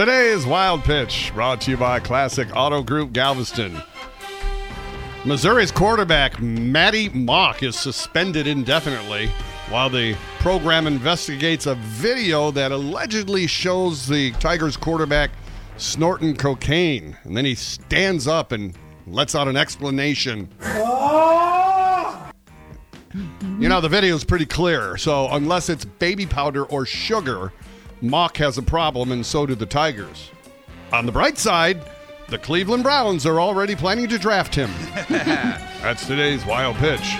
Today's Wild Pitch brought to you by Classic Auto Group Galveston. Missouri's quarterback, Matty Mauk, is suspended indefinitely while the program investigates a video that allegedly shows the Tigers quarterback snorting cocaine. And then he stands up and lets out an explanation. You know, the video is pretty clear, so unless it's baby powder or sugar, Mauk has a problem, and so do the Tigers. On the bright side, the Cleveland Browns are already planning to draft him. That's today's wild pitch.